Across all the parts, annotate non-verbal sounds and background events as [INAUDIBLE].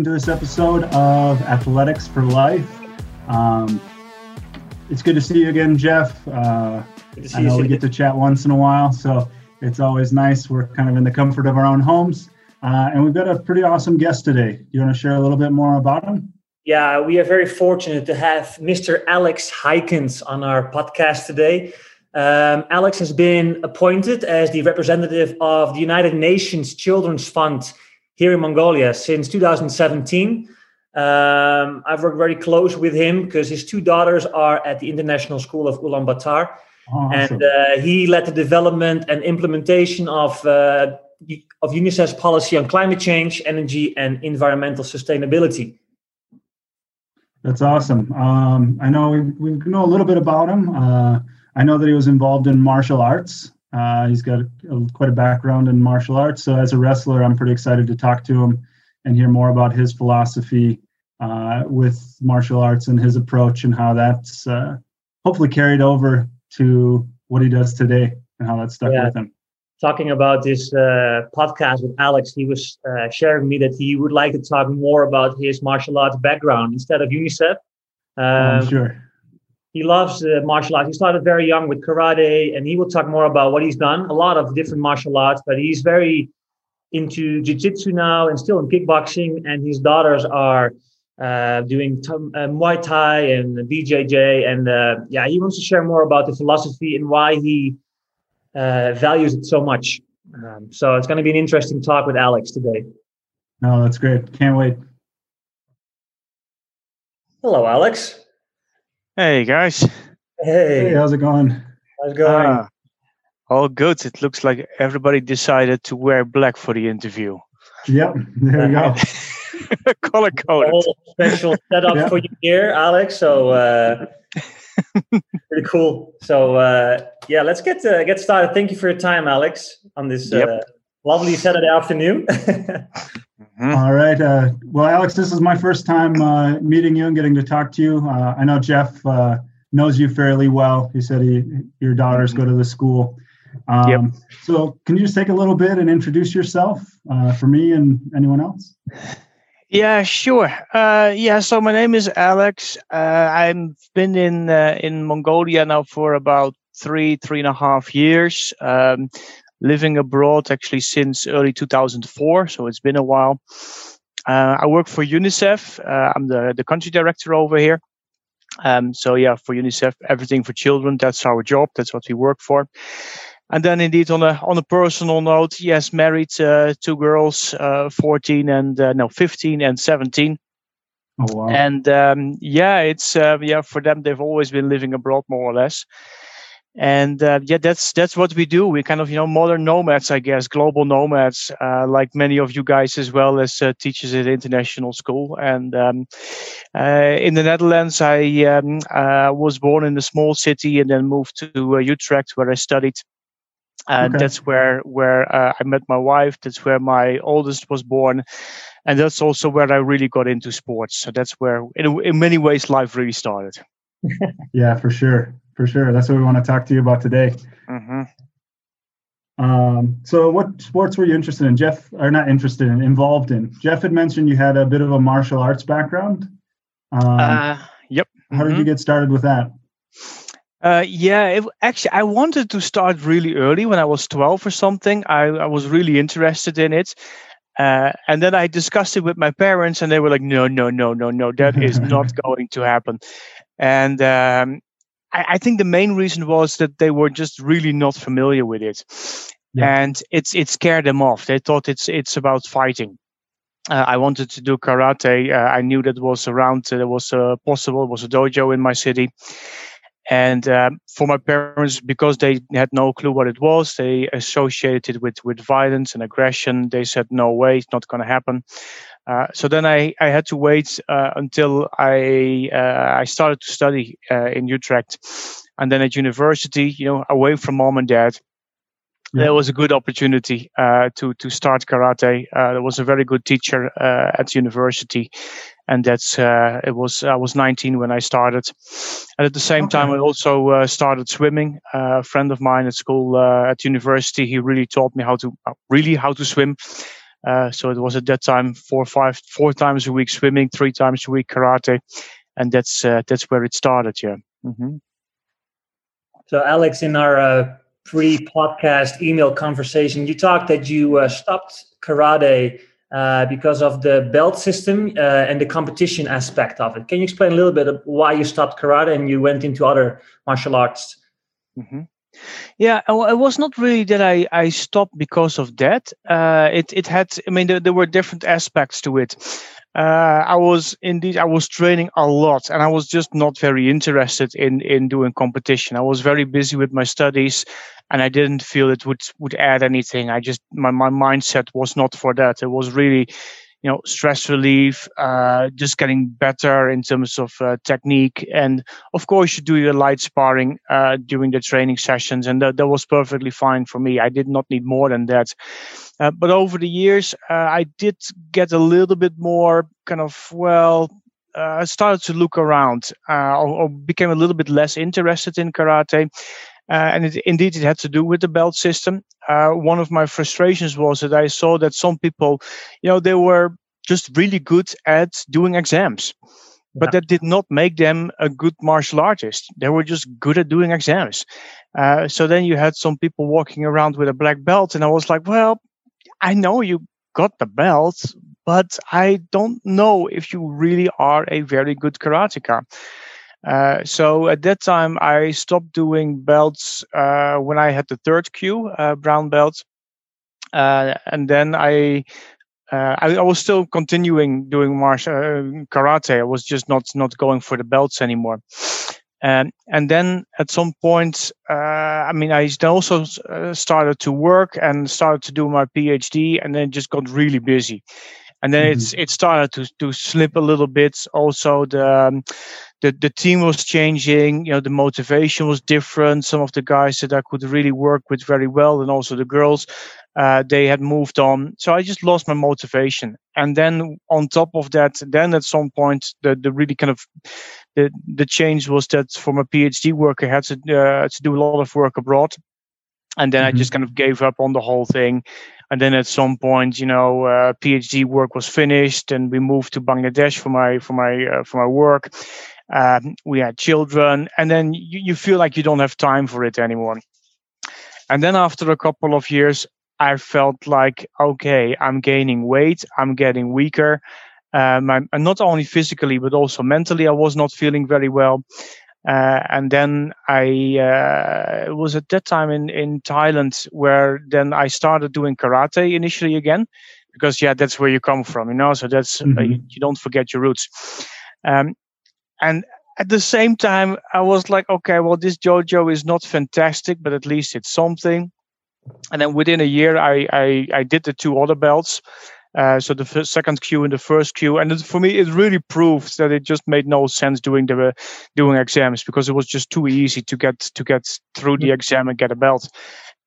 welcome to this episode of Athletics for Life. Um, it's good to see you again, Jeff. Uh, I know we get to chat once in a while, so it's always nice. We're kind of in the comfort of our own homes. Uh, and we've got a pretty awesome guest today. Do you want to share a little bit more about him? Yeah, we are very fortunate to have Mr. Alex Heikens on our podcast today. Um, Alex has been appointed as the representative of the United Nations Children's Fund here in Mongolia since 2017. Um, I've worked very close with him because his two daughters are at the International School of Ulaanbaatar. Awesome. And uh, he led the development and implementation of, uh, of UNICEF's policy on climate change, energy, and environmental sustainability. That's awesome. Um, I know we, we know a little bit about him. Uh, I know that he was involved in martial arts. Uh, he's got a, a, quite a background in martial arts. So, as a wrestler, I'm pretty excited to talk to him and hear more about his philosophy uh, with martial arts and his approach and how that's uh, hopefully carried over to what he does today and how that's stuck yeah. with him. Talking about this uh, podcast with Alex, he was uh, sharing me that he would like to talk more about his martial arts background instead of UNICEF. Um, I'm sure he loves uh, martial arts. He started very young with karate, and he will talk more about what he's done. A lot of different martial arts, but he's very into jiu-jitsu now and still in kickboxing. And his daughters are uh, doing t- uh, Muay Thai and BJJ. And uh, yeah, he wants to share more about the philosophy and why he uh, values it so much. Um, so it's going to be an interesting talk with Alex today. No, that's great. Can't wait. Hello, Alex. Hey guys. Hey. Hey, how's it going? How's it going? Uh, all good. It looks like everybody decided to wear black for the interview. Yep, there we go. [LAUGHS] Color coded. special setup yep. for you here, Alex. So uh, [LAUGHS] pretty cool. So uh, yeah, let's get uh, get started. Thank you for your time, Alex, on this yep. Uh, lovely Saturday afternoon. [LAUGHS] Mm-hmm. All right. Uh, well, Alex, this is my first time uh, meeting you and getting to talk to you. Uh, I know Jeff uh, knows you fairly well. He said he, your daughters go to the school. Um, yep. So, can you just take a little bit and introduce yourself uh, for me and anyone else? Yeah, sure. Uh, yeah, so my name is Alex. I've been in in Mongolia now for about three three and a half years. Um, living abroad actually since early 2004, so it's been a while. Uh, I work for UNICEF. Uh, I'm the, the country director over here. Um, so yeah, for UNICEF, everything for children. That's our job. That's what we work for. And then indeed on a on a personal note, yes, married uh, two girls, uh, 14 and uh, no 15 and 17. Oh, wow. And um, yeah, it's uh, yeah for them. They've always been living abroad more or less and uh, yeah that's that's what we do. We kind of you know modern nomads i guess global nomads uh, like many of you guys as well as uh, teachers at international school. And um, uh, in the netherlands i um, uh, was born in a small city and then moved to uh, utrecht where i studied. And okay. that's where where i met my wife. That's where my oldest was born. And that's also where i really got into sports. So that's where in, in many ways life really started. [LAUGHS] Yeah for sure for sure. That's what we want to talk to you about today. Mm-hmm. Um, so, what sports were you interested in, Jeff? Or not interested in, involved in? Jeff had mentioned you had a bit of a martial arts background. Um, uh, yep. How mm-hmm. did you mm-hmm. get started with that? Uh, yeah, it, actually, I wanted to start really early when I was 12 or something. I, I was really interested in it. Uh, and then I discussed it with my parents, and they were like, no, no, no, no, no, that is not [LAUGHS] going to happen. And um, I, I, think the main reason was that they were just really not familiar with it, yeah. and it's it scared them off. They thought it's it's about fighting. Uh, I wanted to do karate. Uh, I knew that was around. Uh, there was uh, possible. It was a dojo in my city, and um, for my parents, because they had no clue what it was, they associated it with with violence and aggression. They said, "No way, it's not going to happen." Uh, so then I, I had to wait uh, until I uh, I started to study uh, in Utrecht, and then at university, you know, away from mom and dad, yeah. there was a good opportunity uh, to to start karate. there was a very good teacher at university, and that's it was I was 19 when I started, and at the same okay. time I also started swimming. a friend of mine at school at university he really taught me how to really how to swim Uh, so it was at that time four, five, four times a week swimming, three times a week karate, and that's uh, that's where it started. Yeah. Mm-hmm. So Alex, in our uh, pre-podcast email conversation, you talked that you uh, stopped karate uh, because of the belt system uh, and the competition aspect of it. Can you explain a little bit of why you stopped karate and you went into other martial arts? Mm-hmm. Yeah, it was not really that I, I stopped because of that. Uh, it it had, I mean, there, there were different aspects to it. Uh, I was indeed I was training a lot, and I was just not very interested in in doing competition. I was very busy with my studies, and I didn't feel it would would add anything. I just my my mindset was not for that. It was really you know stress relief uh, just getting better in terms of uh, technique. And of course you do your light sparring uh, during the training sessions and that, that was perfectly fine for me. I did not need more than that. Uh, but over the years uh, i did get a little bit more kind of well uh, I started to look around or, or became a little bit less interested in karate uh, and it, indeed, it had to do with the belt system. Uh, one of my frustrations was that I saw that some people, you know, they were just really good at doing exams, but yeah. that did not make them a good martial artist. They were just good at doing exams. Uh, so then you had some people walking around with a black belt, and I was like, well, I know you got the belt, but I don't know if you really are a very good karateka. Uh, so at that time, I stopped doing belts uh, when I had the third kyu, uh, brown belt, uh, and then I, uh, I, I was still continuing doing martial karate. I was just not not going for the belts anymore. And and then at some point, I mean, I also started to work and started to do my PhD, and then just got really busy and then mm-hmm. it's it started to to slip a little bit. Also, the um, the the team was changing. You know, the motivation was different. Some of the guys that I could really work with very well, and also the girls, uh, they had moved on. So I just lost my motivation. And then on top of that, then at some point, the the really kind of the the change was that for my PhD work, I had to uh, to do a lot of work abroad and then mm-hmm. I just kind of gave up on the whole thing. And then at some point, you know, uh, PhD work was finished, and we moved to Bangladesh for my for my uh, for my work. Um, we had children, and then you, you feel like you don't have time for it anymore. And then after a couple of years, I felt like, okay, I'm gaining weight, I'm getting weaker. Um, I'm, and not only physically but also mentally, I was not feeling very well. Uh, and then I uh, was at that time in, in Thailand where then I started doing karate initially again because yeah that's where you come from you know so that's uh, mm-hmm. uh, you, you, don't forget your roots um, and at the same time I was like okay well this dojo is not fantastic but at least it's something and then within a year I I, I did the two other belts uh, so the first, second kyu and the first kyu, and it, for me, it really proved that it just made no sense doing the doing exams because it was just too easy to get to get through the mm. exam and get a belt.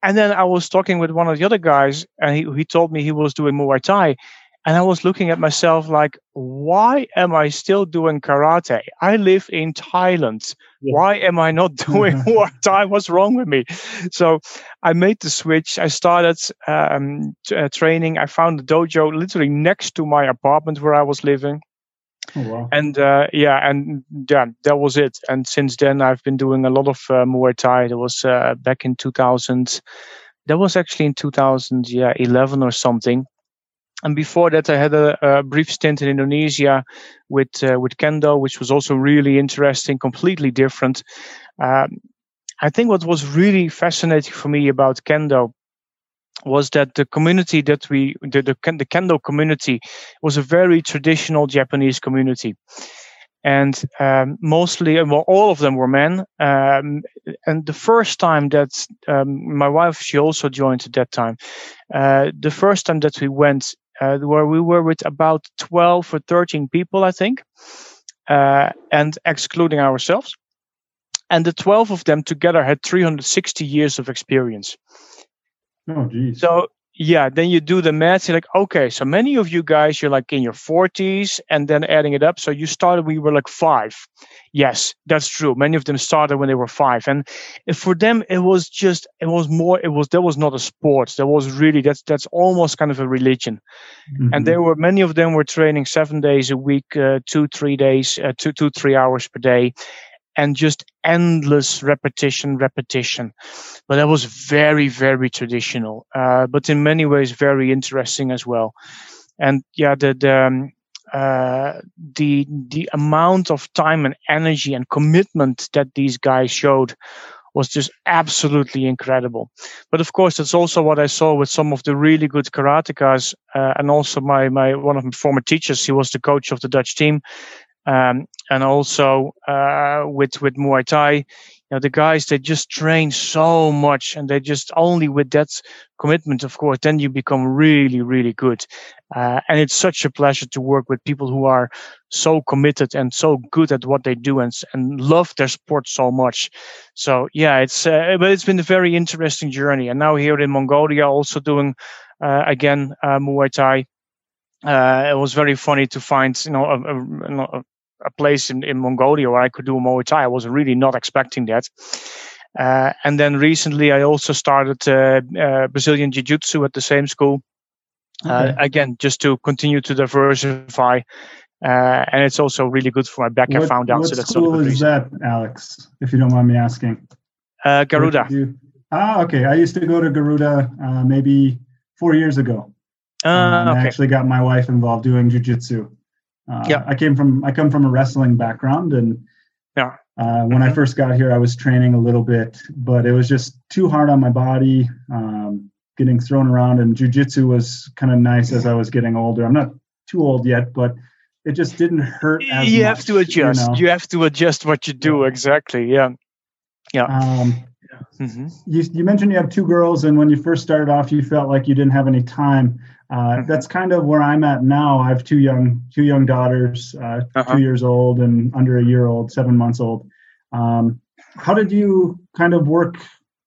And then I was talking with one of the other guys, and he, he told me he was doing Muay Thai, and I was looking at myself like, why am I still doing karate? I live in Thailand. Yeah. Why am I not [LAUGHS] doing [LAUGHS] Muay Thai? What's wrong with me? So I made the switch. I started um, t- uh, training. I found the dojo literally next to my apartment where I was living. Oh, wow. And uh, yeah, and yeah, that was it. And since then, I've been doing a lot of uh, Muay Thai. It was uh, back in 2000. That was actually in 2011 or something and before that, I had a, a brief stint in Indonesia with uh, with kendo, which was also really interesting, completely different. Um, I think what was really fascinating for me about kendo was that the community that we the, the, the kendo community was a very traditional Japanese community and um, mostly, well, all of them were men. Um, and the first time that um, my wife, she also joined at that time. Uh, the first time that we went, uh, where we were with about 12 or 13 people, I think, uh, and excluding ourselves. And the 12 of them together had 360 years of experience. Oh, geez. So yeah, then you do the math. You're like, okay, so many of you guys, you're like in your 40s and then adding it up. So you started we were like five. Yes, that's true. Many of them started when they were five. And for them, it was just, it was more, it was, there was not a sport. There was really, that's, that's almost kind of a religion. Mm-hmm. And there were, many of them were training seven days a week, uh, two, three days, uh, two, two, three hours per day and just endless repetition, repetition. But that was very, very traditional, uh, but in many ways very interesting as well. And yeah, the the, um, uh, the the amount of time and energy and commitment that these guys showed was just absolutely incredible. But of course, that's also what I saw with some of the really good karatekas, uh, and also my my one of my former teachers. He was the coach of the Dutch team, um, and also uh, with with Muay Thai, you know, the guys they just train so much, and they just only with that commitment, of course, then you become really really good. Uh, and it's such a pleasure to work with people who are so committed and so good at what they do and and love their sport so much. So yeah, it's uh, but it's been a very interesting journey. And now here in Mongolia, also doing uh, again uh, Muay Thai. Uh, it was very funny to find you know a, a, a place in, in Mongolia where I could do Muay Thai. I was really not expecting that. Uh, and then recently, I also started uh, uh, Brazilian Jiu Jitsu at the same school. Uh, okay. again, just to continue to diversify. Uh, and it's also really good for my back. What, I found out. What so that's school is that, Alex? If you don't mind me asking. Uh, Garuda. Ah, okay. I used to go to Garuda maybe four years ago. Uh, um, okay. I actually got my wife involved doing jujitsu. Uh, yeah. I came from I come from a wrestling background, and yeah. Uh, when mm-hmm. I first got here, I was training a little bit, but it was just too hard on my body, um, getting thrown around. And jujitsu was kind of nice as I was getting older. I'm not too old yet, but it just didn't hurt as you much, have to adjust. You, know? you, have to adjust what you do exactly. Yeah, yeah. Um, mm-hmm. you, you mentioned you have two girls, and when you first started off, you felt like you didn't have any time. Uh, mm-hmm. That's kind of where I'm at now. I have two young two young daughters, uh, uh-huh. two years old and under a year old, seven months old. Um, how did you kind of work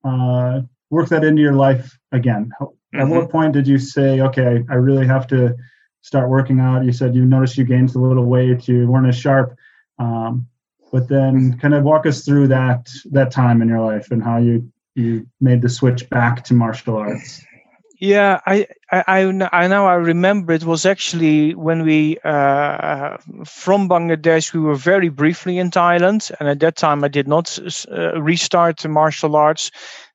uh, work that into your life again? How, mm-hmm. At what point did you say, okay, I really have to start working out? You said you noticed you gained a little weight, you weren't as sharp. Um, but then kind of walk us through that that time in your life and how you you made the switch back to martial arts. Yeah I, I i now i remember it was actually when we uh, from bangladesh we were very briefly in thailand and at that time i did not uh, restart the martial arts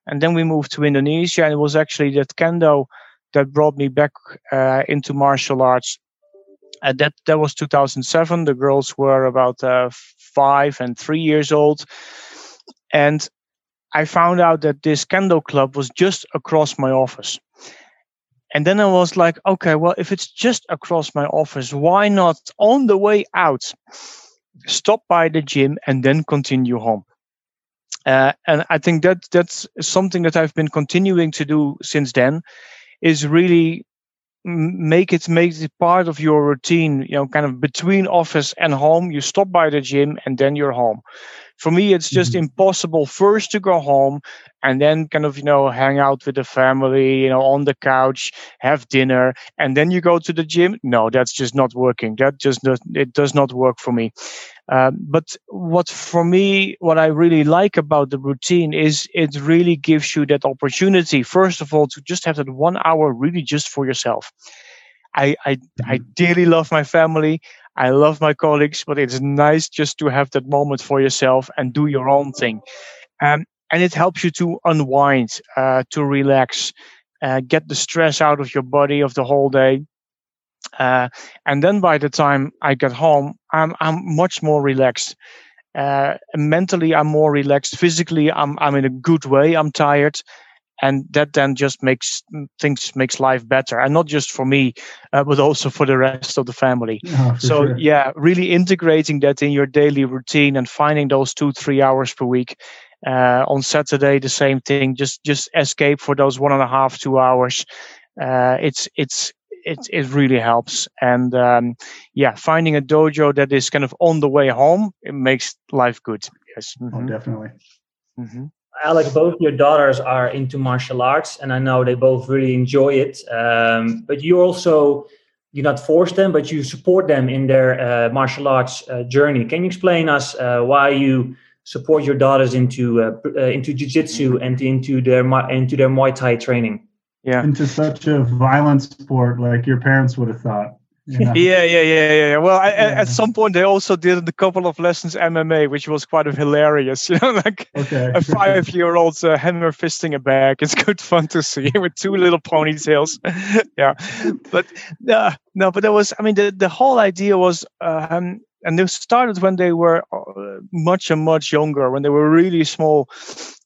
and then we moved to indonesia and it was actually that kendo that brought me back uh, into martial arts. Uh, that that was 2007 the girls were about uh, five and three years old and i found out that this kendo club was just across my office and then I was like, okay, well, if it's just across my office, why not on the way out, stop by the gym and then continue home? Uh, and I think that that's something that I've been continuing to do since then is really make it make it part of your routine you know kind of between office and home. You stop by the gym and then you're home. For me it's just mm-hmm. impossible first to go home and then kind of you know hang out with the family you know on the couch have dinner and then you go to the gym. No that's just not working. That just does it does not work for me uh, but what for me what i really like about the routine is it really gives you that opportunity first of all to just have that one hour really just for yourself I, I, I mm-hmm. dearly love my family. I love my colleagues, but it's nice just to have that moment for yourself and do your own thing. Um, and it helps you to unwind, uh, to relax, uh, get the stress out of your body of the whole day. Uh, and then by the time I get home, I'm I'm much more relaxed. Uh, mentally, I'm more relaxed. Physically, I'm I'm in a good way. I'm tired, and that then just makes things makes life better and not just for me uh, but also for the rest of the family so sure. yeah really integrating that in your daily routine and finding those two three hours per week uh, on saturday the same thing just just escape for those one and a half two hours uh, it's it's it, it really helps and um, yeah finding a dojo that is kind of on the way home it makes life good yes mm-hmm. oh, definitely mm-hmm. Alex, both your daughters are into martial arts, and I know they both really enjoy it. Um, but you also you not force them, but you support them in their uh, martial arts uh, journey. Can you explain us uh, why you support your daughters into uh, uh, into jiu-jitsu and into their into their Muay Thai training? Yeah, into such a violent sport like your parents would have thought. Yeah. yeah, yeah, yeah, yeah. Well, I, yeah. at some point they also did a couple of lessons MMA, which was quite hilarious. [LAUGHS] You know, like okay. a five-year-old uh, hammer fisting a bag. It's good fun to see [LAUGHS] with two little ponytails. [LAUGHS] yeah, but uh, no, but there was. I mean, the the whole idea was. Um, and they started when they were uh, much and much younger, when they were really small.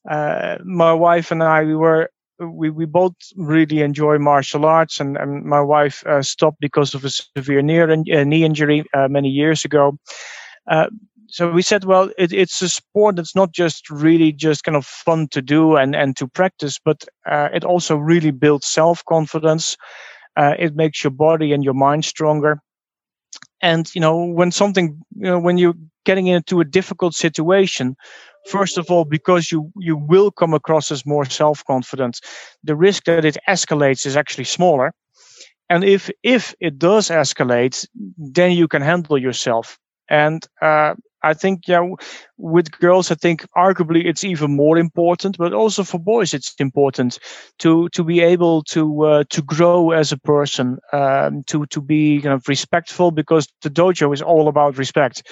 Uh, my wife and I, we were we, we both really enjoy martial arts, and, and my wife uh, stopped because of a severe knee, uh, knee injury uh, many years ago. Uh, so we said, well, it, it's a sport that's not just really just kind of fun to do and, and to practice, but uh, it also really builds self confidence. Uh, it makes your body and your mind stronger. And you know, when something, you know, when you're getting into a difficult situation, first of all because you you will come across as more self-confident the risk that it escalates is actually smaller. And if if it does escalate then you can handle yourself. And uh, I think yeah, with girls, I think arguably it's even more important, but also for boys, it's important to to be able to uh, to grow as a person, um, to to be kind of respectful, because the dojo is all about respect.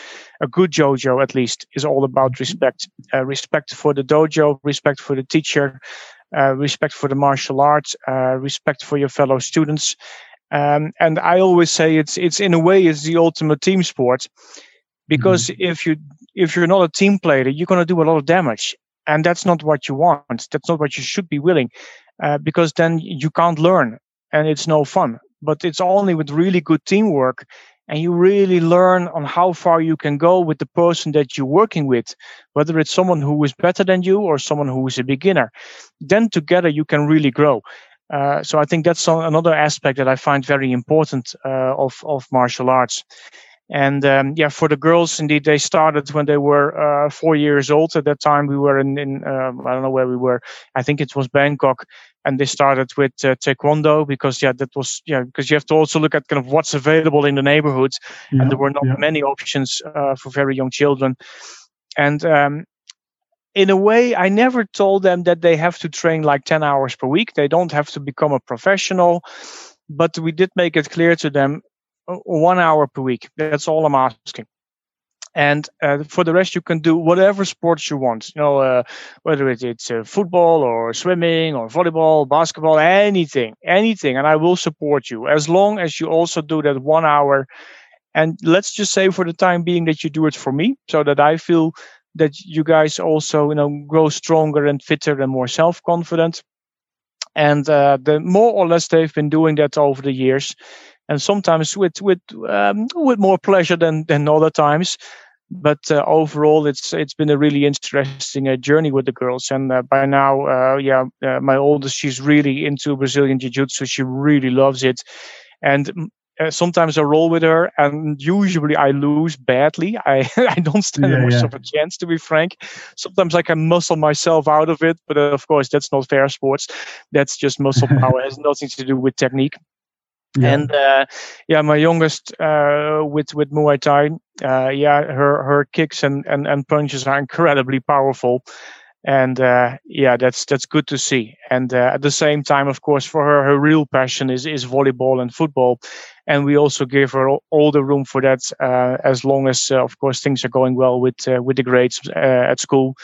A good dojo, at least, is all about mm-hmm. respect. Uh, respect for the dojo, respect for the teacher, uh, respect for the martial arts, uh, respect for your fellow students. Um, and I always say it's it's in a way it's the ultimate team sport because mm-hmm. if you if you're not a team player you're going to do a lot of damage. And that's not what you want. That's not what you should be willing uh, because then you can't learn and it's no fun. But it's only with really good teamwork and you really learn on how far you can go with the person that you're working with whether it's someone who is better than you or someone who is a beginner. Then together you can really grow. Uh, so I think that's another aspect that I find very important uh, of of martial arts. And um, yeah, for the girls, indeed, they started when they were uh, four years old. At that time, we were in, in um, I don't know where we were. I think it was Bangkok, and they started with uh, taekwondo because yeah, that was yeah because you have to also look at kind of what's available in the neighborhoods, yeah, and there were not yeah. many options uh, for very young children. And um, in a way, I never told them that they have to train like ten hours per week. They don't have to become a professional but we did make it clear to them one hour per week. That's all I'm asking. And uh, for the rest, you can do whatever sports you want. You know, uh, whether it's uh, football or swimming or volleyball, basketball, anything, anything. And I will support you as long as you also do that one hour. And let's just say for the time being that you do it for me, so that I feel that you guys also, you know, grow stronger and fitter and more self-confident. And uh, the more or less they've been doing that over the years, and sometimes with with um, with more pleasure than than other times. But uh, overall, it's it's been a really interesting uh, journey with the girls. And uh, by now, uh, yeah, uh, my oldest she's really into Brazilian jiu-jitsu. She really loves it, and uh, sometimes I roll with her, and usually I lose badly. [LAUGHS] I I don't stand yeah, much yeah. of a chance, to be frank. Sometimes I can muscle myself out of it, but uh, of course that's not fair sports. That's just muscle [LAUGHS] power. it has nothing to do with technique. Yeah. And uh, yeah, my youngest uh, with with Muay Thai, uh, yeah, her her kicks and, and and punches are incredibly powerful, and uh, yeah, that's that's good to see. And uh, at the same time, of course, for her, her real passion is is volleyball and football, and we also give her all, all the room for that, uh, as long as, of course, things are going well with with the grades at school.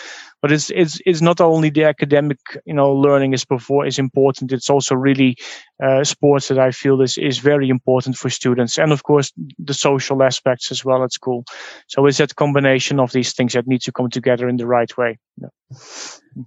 But it's it's it's not only the academic you know learning is before is important. It's also really uh, sports that i feel is is very important for students. And of course the social aspects as well at school. So it's that combination of these things that need to come together in the right way. Yeah,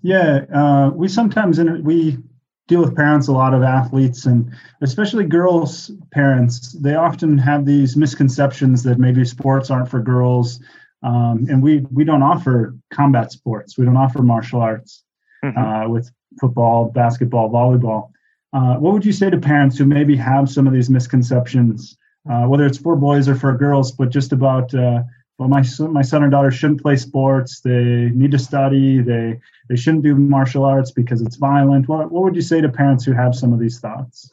yeah uh, we sometimes in, we deal with parents a lot of athletes and especially girls parents they often have these misconceptions that maybe sports aren't for girls um, and we we don't offer combat sports. We don't offer martial arts mm-hmm. uh, with football, basketball, volleyball. Uh, what would you say to parents who maybe have some of these misconceptions, uh, whether it's for boys or for girls, but just about uh, well, my son, my son or daughter shouldn't play sports. They need to study. They they shouldn't do martial arts because it's violent. What what would you say to parents who have some of these thoughts?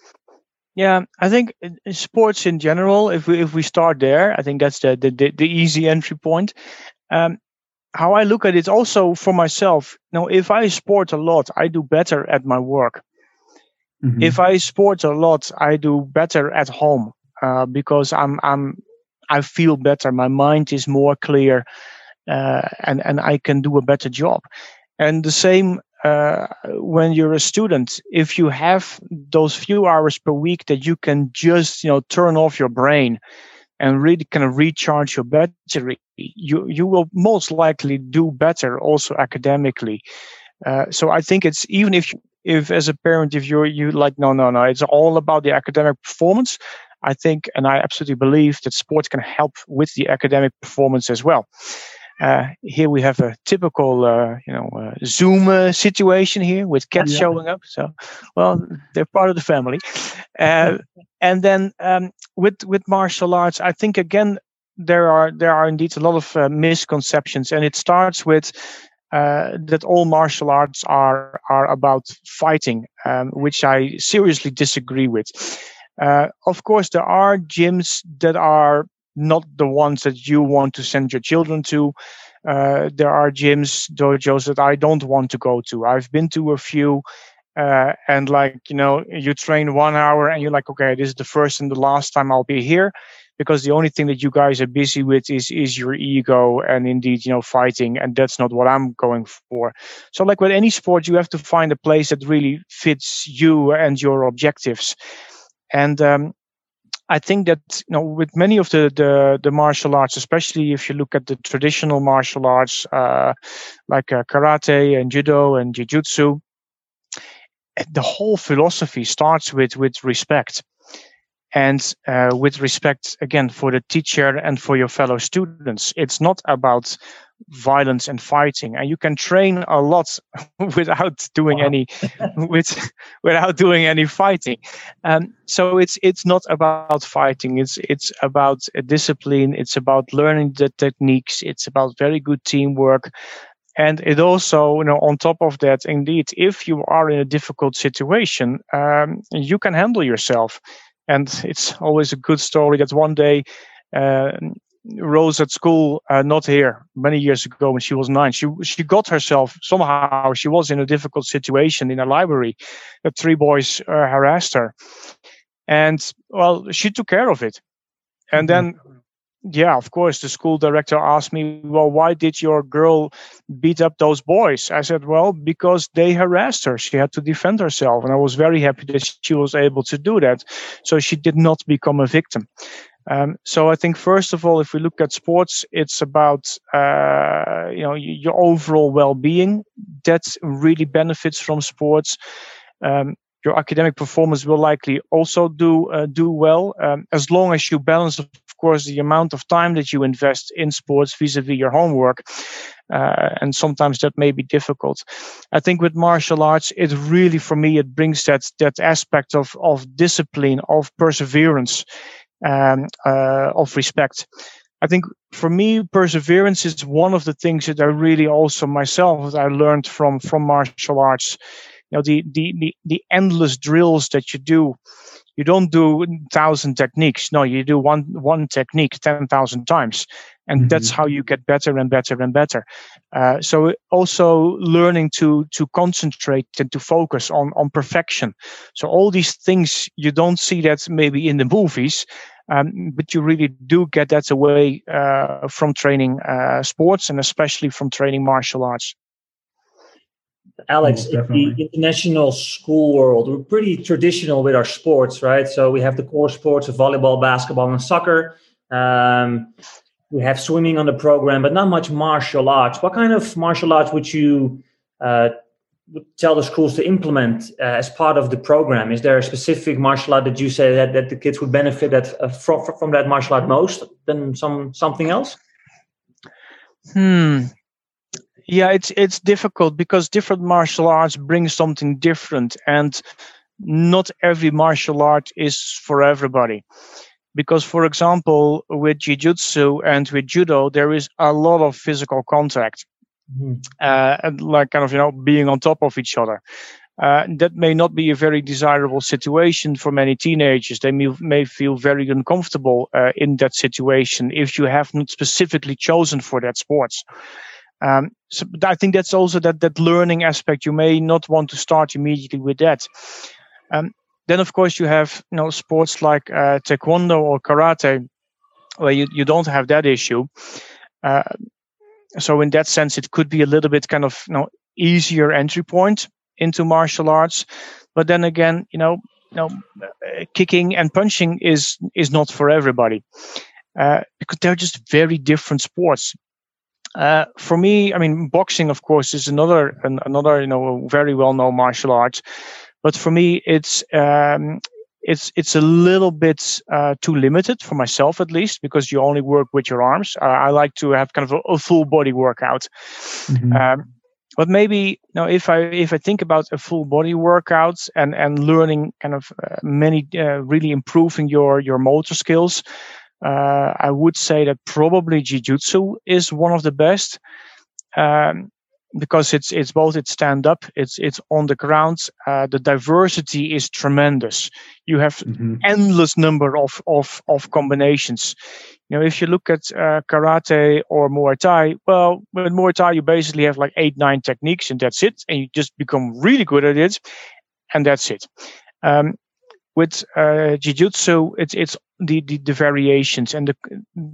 Yeah, I think sports in general. If we if we start there, I think that's the the, the, easy entry point. Um, how I look at it, also for myself. Now, if I sport a lot, I do better at my work. Mm-hmm. If I sport a lot, I do better at home uh, because I'm I'm I feel better. My mind is more clear, uh, and and I can do a better job. And the same uh, when you're a student. If you have those few hours per week that you can just you know turn off your brain and really kind of recharge your battery, you you will most likely do better also academically. Uh, so I think it's even if you, if as a parent if you're you like no no no it's all about the academic performance I think, and I absolutely believe that sports can help with the academic performance as well. Uh, here we have a typical, uh, you know, uh, Zoom uh, situation here with cats yeah. showing up. So, well, they're part of the family. Uh, and then um, with with martial arts, I think again there are there are indeed a lot of uh, misconceptions, and it starts with that all martial arts are are about fighting, um, which I seriously disagree with. Uh, of course, there are gyms that are not the ones that you want to send your children to. Uh, there are gyms, dojos that I don't want to go to. I've been to a few, uh, and like you know, you train one hour, and you're like, okay, this is the first and the last time I'll be here, because the only thing that you guys are busy with is is your ego and indeed, you know, fighting, and that's not what I'm going for. So, like with any sport, you have to find a place that really fits you and your objectives. And um, I think that you know, with many of the, the, the martial arts, especially if you look at the traditional martial arts uh, like uh, karate and judo and jiu-jitsu, eh, the whole philosophy starts with with respect, and uh, with respect again for the teacher and for your fellow students. It's not about violence and fighting. And you can train a lot [LAUGHS] without doing wow. any with without doing any fighting. Um, so it's it's not about fighting. It's it's about discipline. It's about learning the techniques. It's about very good teamwork. And it also you know on top of that indeed if you are in a difficult situation um, you can handle yourself and it's always a good story that one day uh, Rose at school, uh, not here, many years ago when she was nine. She she got herself somehow. She was in a difficult situation in a library. The three boys uh, harassed her, and well, she took care of it. And mm-hmm. then, yeah, of course, the school director asked me, "Well, why did your girl beat up those boys?" I said, "Well, because they harassed her. She had to defend herself." And I was very happy that she was able to do that, so she did not become a victim. Um, so I think first of all, if we look at sports, it's about uh, you know your overall well-being. That really benefits from sports. Um, your academic performance will likely also do uh, do well um, as long as you balance, of course, the amount of time that you invest in sports vis-a-vis your homework. Uh, and sometimes that may be difficult. I think with martial arts, it really, for me, it brings that that aspect of of discipline, of perseverance um, uh, of respect. I think for me, perseverance is one of the things that I really also myself I learned from from martial arts. You know, the the the, the endless drills that you do. You don't do thousand techniques. No, you do one one technique ten thousand times, and mm-hmm. that's how you get better and better and better. Uh, so also learning to to concentrate and to focus on on perfection. So all these things you don't see that maybe in the movies, um, but you really do get that away uh, from training uh, sports and especially from training martial arts. Alex, in the international school world, we're pretty traditional with our sports, right? So we have the core sports of volleyball, basketball, and soccer. Um, we have swimming on the program, but not much martial arts. What kind of martial arts would you uh, tell the schools to implement uh, as part of the program? Is there a specific martial art that you say that, that the kids would benefit that, uh, from, from that martial art most than some something else? Hmm. Yeah, it's it's difficult because different martial arts bring something different, and not every martial art is for everybody. because for example with jiu-jitsu and with judo there is a lot of physical contact mm-hmm. uh, and like kind of you know being on top of each other uh, that may not be a very desirable situation for many teenagers. They may, may feel very uncomfortable uh, in that situation if you have not specifically chosen for that sports. Um, so I think that's also that that learning aspect. You may not want to start immediately with that. Um, then, of course, you have you know sports like uh, taekwondo or karate, where you, you don't have that issue. Uh, so in that sense, it could be a little bit kind of you know easier entry point into martial arts. But then again, you know, you know, uh, kicking and punching is is not for everybody uh, because they're just very different sports. Uh, for me, I mean, boxing, of course, is another an, another you know very well known martial art. But for me, it's um, it's it's a little bit uh, too limited for myself at least because you only work with your arms. Uh, I like to have kind of a, a full body workout. Mm-hmm. Um, but maybe you know if i if i think about a full body workout and and learning kind of uh, many uh, really improving your your motor skills uh, i would say that probably jiu-jitsu is one of the best um, because it's it's both it's stand up it's it's on the ground. Uh, the diversity is tremendous. You have mm-hmm. endless number of of of combinations. You know if you look at uh, karate or muay thai well with muay thai you basically have like eight nine techniques and that's it and you just become really good at it and that's it. Um, with uh, jiu-jitsu it's it's the, the, the variations and the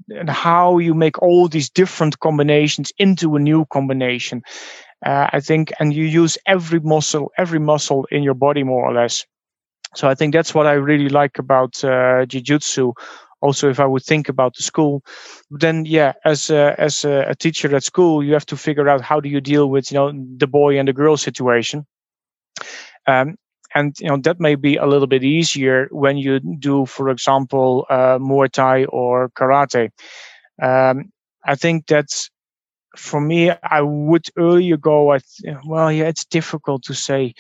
and how you make all these different combinations into a new combination uh, i think and you use every muscle every muscle in your body more or less. So i think that's what i really like about uh, jiu-jitsu. Also if i would think about the school then yeah as a, as a, a teacher at school you have to figure out how do you deal with you know the boy and the girl situation. Um, and you know that may be a little bit easier when you do for example uh, muay thai or karate. Um, i think that's for me i would earlier go well yeah it's difficult to say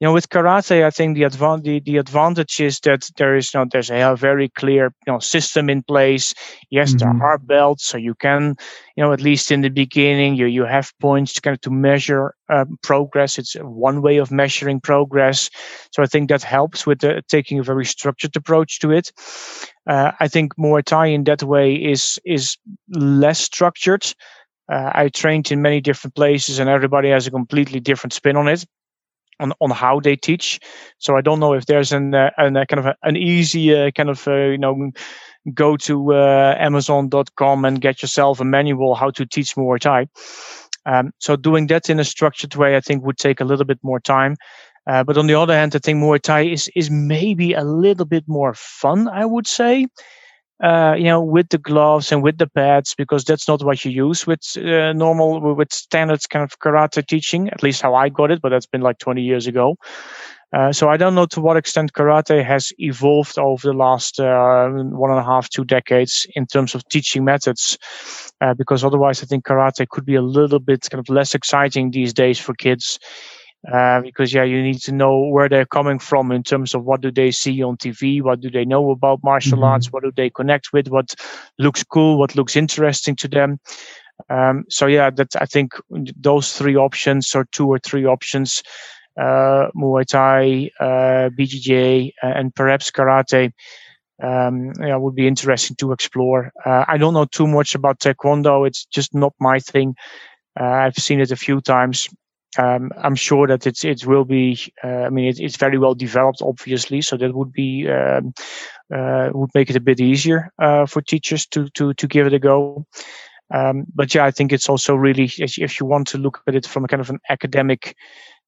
you know, with karate, I think the, advan- the, the advantage is that there is you know, there's a very clear you know system in place. Yes, mm-hmm. there are belts, so you can you know at least in the beginning you you have points to kind of to measure um, progress. It's one way of measuring progress. So I think that helps with the, taking a very structured approach to it. Uh, I think Muay Thai in that way is is less structured. Uh, I trained in many different places, and everybody has a completely different spin on it on, on how they teach. So I don't know if there's an, uh, an uh, kind of a, an easy uh, kind of uh, you know go to uh, Amazon.com and get yourself a manual how to teach Muay Thai. Um, so doing that in a structured way, I think would take a little bit more time. Uh, but on the other hand, I think Muay Thai is is maybe a little bit more fun. I would say uh, you know, with the gloves and with the pads, because that's not what you use with uh, normal, with standard kind of karate teaching, at least how I got it, but that's been like 20 years ago. Uh, so I don't know to what extent karate has evolved over the last uh, one and a half, two decades in terms of teaching methods, uh, because otherwise I think karate could be a little bit kind of less exciting these days for kids uh, because yeah, you need to know where they're coming from in terms of what do they see on TV, what do they know about martial mm-hmm. arts, what do they connect with, what looks cool, what looks interesting to them. Um, so yeah, that I think those three options or two or three options, uh, Muay Thai, uh, BJJ, and perhaps karate. Um, yeah, would be interesting to explore. Uh, I don't know too much about Taekwondo. It's just not my thing. Uh, I've seen it a few times um, I'm sure that it's it will be. Uh, I mean, it, it's very well developed, obviously. So that would be um, uh, would make it a bit easier uh, for teachers to to to give it a go. Um, but yeah, I think it's also really if you want to look at it from a kind of an academic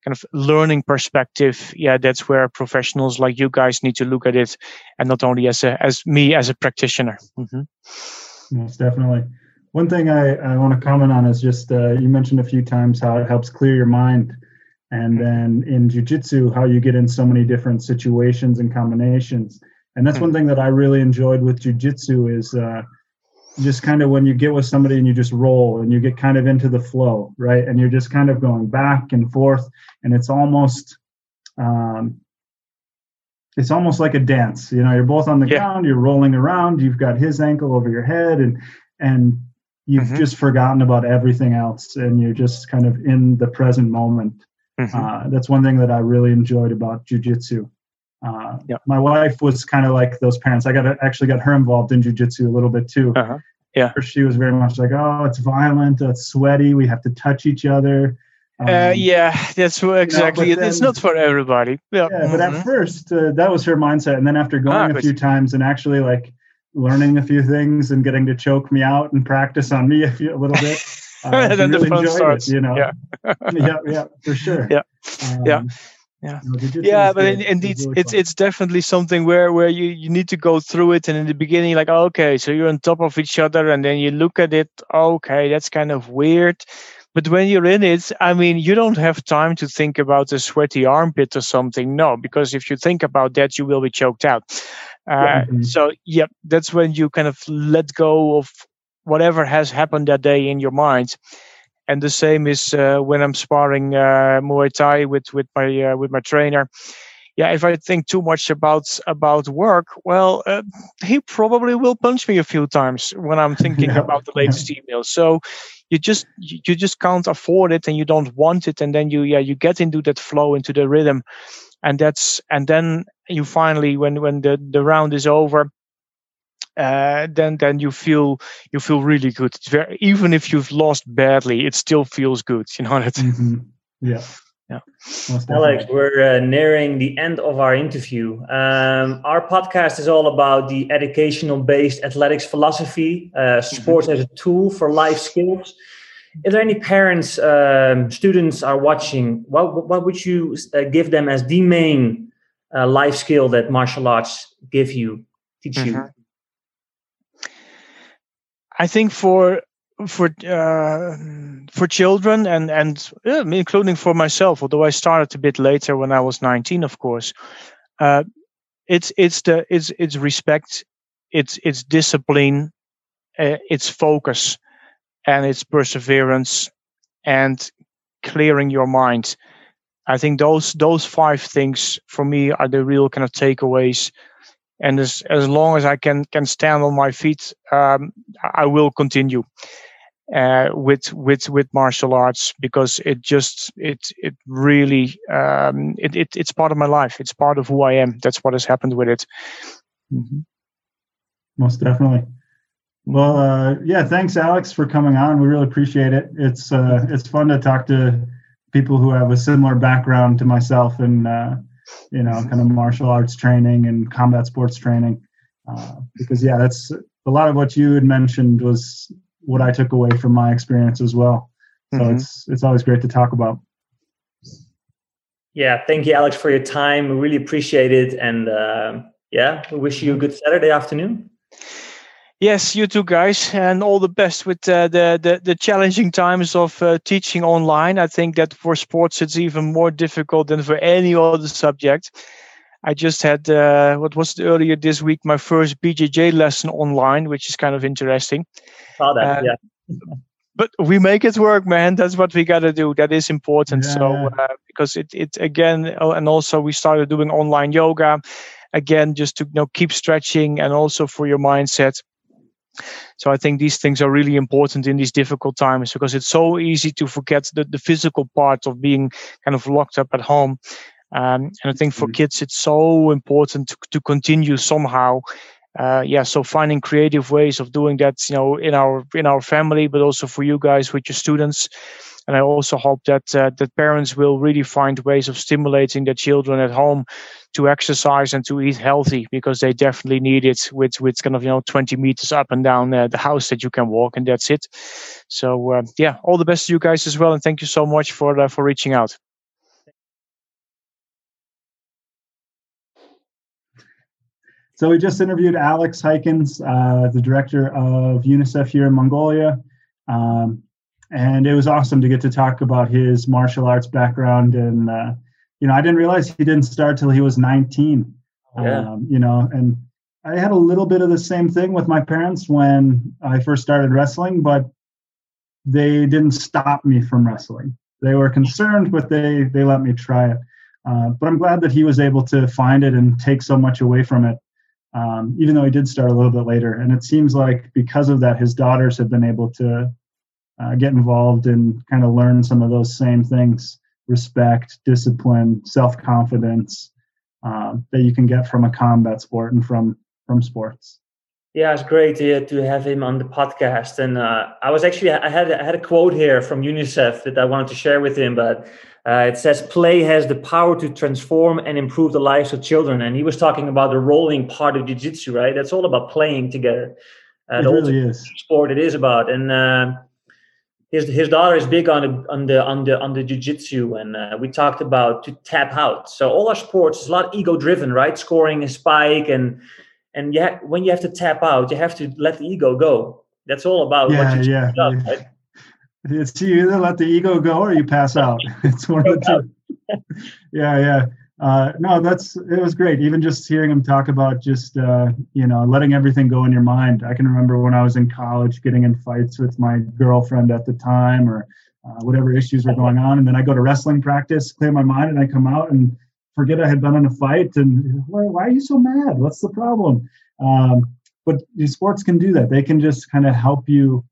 kind of learning perspective, yeah, that's where professionals like you guys need to look at it, and not only as a as me as a practitioner. Mm-hmm. Yes, definitely. One thing I, I want to comment on is just uh, you mentioned a few times how it helps clear your mind. And mm-hmm. then in jujitsu, how you get in so many different situations and combinations. And that's one mm-hmm. thing that I really enjoyed with jujitsu is uh, just kind of when you get with somebody and you just roll and you get kind of into the flow, right? And you're just kind of going back and forth, and it's almost um, it's almost like a dance. You know, you're both on the yeah. ground, you're rolling around, you've got his ankle over your head, and and you've mm-hmm. just forgotten about everything else, and you're just kind of in the present moment. Mm-hmm. Uh, that's one thing that I really enjoyed about jujitsu. Uh, yeah. My wife was kind of like those parents. I got actually got her involved in jujitsu a little bit too. Uh-huh. Yeah, she was very much like, "Oh, it's violent, it's sweaty. We have to touch each other." Uh, um, uh, yeah, that's exactly. You know, it's not for everybody. Yeah, yeah but mm-hmm. at first uh, that was her mindset, and then after going ah, a few times and actually like learning a few things and getting to choke me out and practice on me a, few, a little bit. [LAUGHS] Uh, then really the fun starts. It, you know, yeah, [LAUGHS] yeah, yeah, for sure. Yeah, um, yeah. yeah yeah but in, indeed really it's it's definitely something where where you you need to go through it. And in the beginning like okay so you're on top of each other and then you look at it. Okay that's kind of weird. But when you're in it i mean you don't have time to think about a sweaty armpit or something. No because if you think about that you will be choked out uh, mm-hmm. so yeah that's when you kind of let go of whatever has happened that day in your mind and the same is uh, when I'm sparring uh, Muay Thai with with my uh, with my trainer. Yeah, if I think too much about about work, well, uh, he probably will punch me a few times when I'm [LAUGHS] thinking about the latest email. So you just you just can't afford it, and you don't want it, and then you yeah you get into that flow, into the rhythm, and that's and then you finally when when the the round is over uh, then then you feel you feel really good. It's very, even if you've lost badly, it still feels good. You know that. Mm-hmm. Yeah. Yeah. Alex, we're uh, nearing the end of our interview. Um, our podcast is all about the educational based athletics philosophy, uh, mm-hmm. sports mm-hmm. as a tool for life skills. If there any parents, um, students are watching, what, what would you uh, give them as the main uh, life skill that martial arts give you, teach mm-hmm. you? I think for for uh, for children and and including for myself, although I started a bit later when I was 19, of course. Uh, it's it's the it's it's respect, it's it's discipline, uh, it's focus, and it's perseverance, and clearing your mind. I think those those five things for me are the real kind of takeaways and as as long as I can can stand on my feet, um, I will continue uh, with with with martial arts because it just it it really um, it, it it's part of my life. It's part of who I am. That's what has happened with it. Mm-hmm. Most definitely. Well, uh, yeah, thanks, Alex, for coming on. We really appreciate it. It's uh, it's fun to talk to people who have a similar background to myself and uh, you know, kind of martial arts training and combat sports training. Uh, because yeah, that's a lot of what you had mentioned was what I took away from my experience as well. So mm-hmm. it's it's always great to talk about. Yeah, thank you, Alex, for your time. We really appreciate it, and uh, yeah, we wish you a good Saturday afternoon. Yes, you too, guys, and all the best with uh, the, the, the challenging times of uh, teaching online. I think that for sports it's even more difficult than for any other subject. I just had uh, what was it, earlier this week my first BJJ lesson online, which is kind of interesting. Saw that, yeah. but we make it work, man. That's what we got to do. That is important. Yeah. So uh, because it it again, oh, and also we started doing online yoga again, just to you know keep stretching and also for your mindset so I think these things are really important in these difficult times because it's so easy to forget the, the physical part of being kind of locked up at home. Um, and I think for mm-hmm. kids, it's so important to, to continue somehow. Uh, yeah, so finding creative ways of doing that, you know, in our in our family, but also for you guys with your students. And I also hope that uh, that parents will really find ways of stimulating their children at home to exercise and to eat healthy because they definitely need it with with kind of you know 20 meters up and down uh, the house that you can walk and that's it. So uh, yeah, all the best to you guys as well, and thank you so much for uh, for reaching out. So we just interviewed Alex Heikens, uh, the director of UNICEF here in Mongolia. Um, and it was awesome to get to talk about his martial arts background. And uh, you know i didn't realize he didn't start till he was 19 yeah. Um, you know and i had a little bit of the same thing with my parents when i first started wrestling but they didn't stop me from wrestling. They were concerned but they they let me try it. Uh, but I'm glad that he was able to find it and take so much away from it, um, even though he did start a little bit later. And it seems like because of that, his daughters have been able to uh, get involved and kind of learn some of those same things respect, discipline, self confidence uh, that you can get from a combat sport and from from sports. Yeah, it's great to, to have him on the podcast. And uh, I was actually I had I had a quote here from UNICEF that I wanted to share with him, but uh, it says play has the power to transform and improve the lives of children. And he was talking about the rolling part of jiu-jitsu, right? That's all about playing together. Uh, it really is. Sport it is about. And uh, his his daughter is big on the on the on the on the jiu-jitsu and uh, we talked about to tap out so all our sports is a lot ego driven right scoring a spike and and yeah when you have to tap out you have to let the ego go that's all about yeah yeah, up, yeah. Right? [LAUGHS] it's you either let the ego go or you pass out [LAUGHS] it's one of the two [LAUGHS] yeah yeah uh, no, that's it was great. Even just hearing him talk about just uh, you know letting everything go in your mind. I can remember when I was in college getting in fights with my girlfriend at the time, or uh, whatever issues were going on, and then I go to wrestling practice, clear my mind, and I come out and forget I had been in a fight. And why, why are you so mad? What's the problem? Um, but sports can do that. They can just kind of help you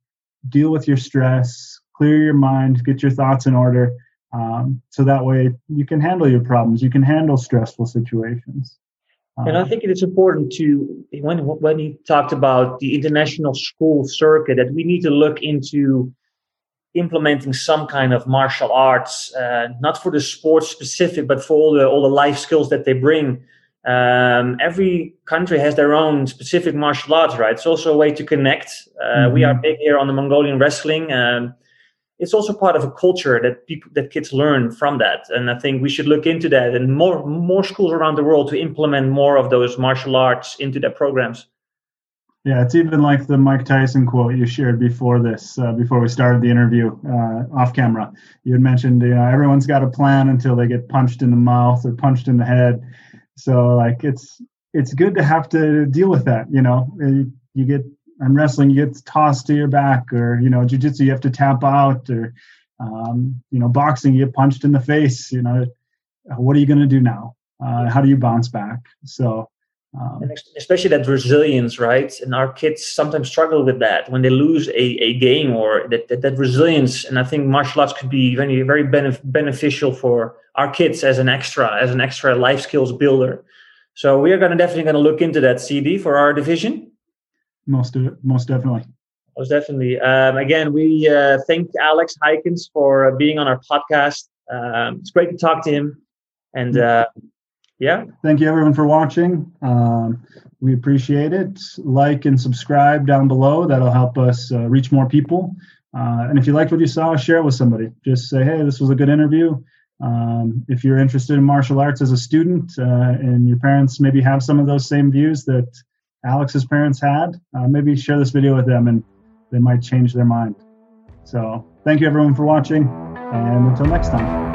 deal with your stress, clear your mind, get your thoughts in order um, so that way you can handle your problems you can handle stressful situations um, and i think it is important to when when he talked about the international school circuit that we need to look into implementing some kind of martial arts uh, not for the sport specific but for all the all the life skills that they bring. Um, every country has their own specific martial arts right? It's also a way to connect. Uh, mm-hmm. we are big here on the mongolian wrestling um, it's also part of a culture that people that kids learn from that. And i think we should look into that and more more schools around the world to implement more of those martial arts into their programs yeah it's even like the mike tyson quote you shared before this uh, before we started the interview uh, off camera. You had mentioned you know everyone's got a plan until they get punched in the mouth or punched in the head. So like it's it's good to have to deal with that you know? You get and wrestling you get tossed to your back or you know jiu-jitsu you have to tap out or um, you know boxing you get punched in the face you know? What are you going to do now? Uh, how do you bounce back? So um, especially that resilience right and our kids sometimes struggle with that when they lose a, a game or that, that, that resilience and i think martial arts could be very very benef- beneficial for our kids as an extra as an extra life skills builder so we are going to definitely going to look into that cd for our division most most definitely. Most definitely. Um, again, we uh, thank Alex Heikens for uh, being on our podcast. Um, it's great to talk to him, and uh, yeah. Thank you everyone for watching. Um, we appreciate it. Like and subscribe down below. That'll help us uh, reach more people. Uh, and if you liked what you saw, share it with somebody. Just say, hey, this was a good interview. Um, if you're interested in martial arts as a student uh, and your parents maybe have some of those same views that Alex's parents had, uh, maybe share this video with them and they might change their mind. So thank you everyone for watching and until next time.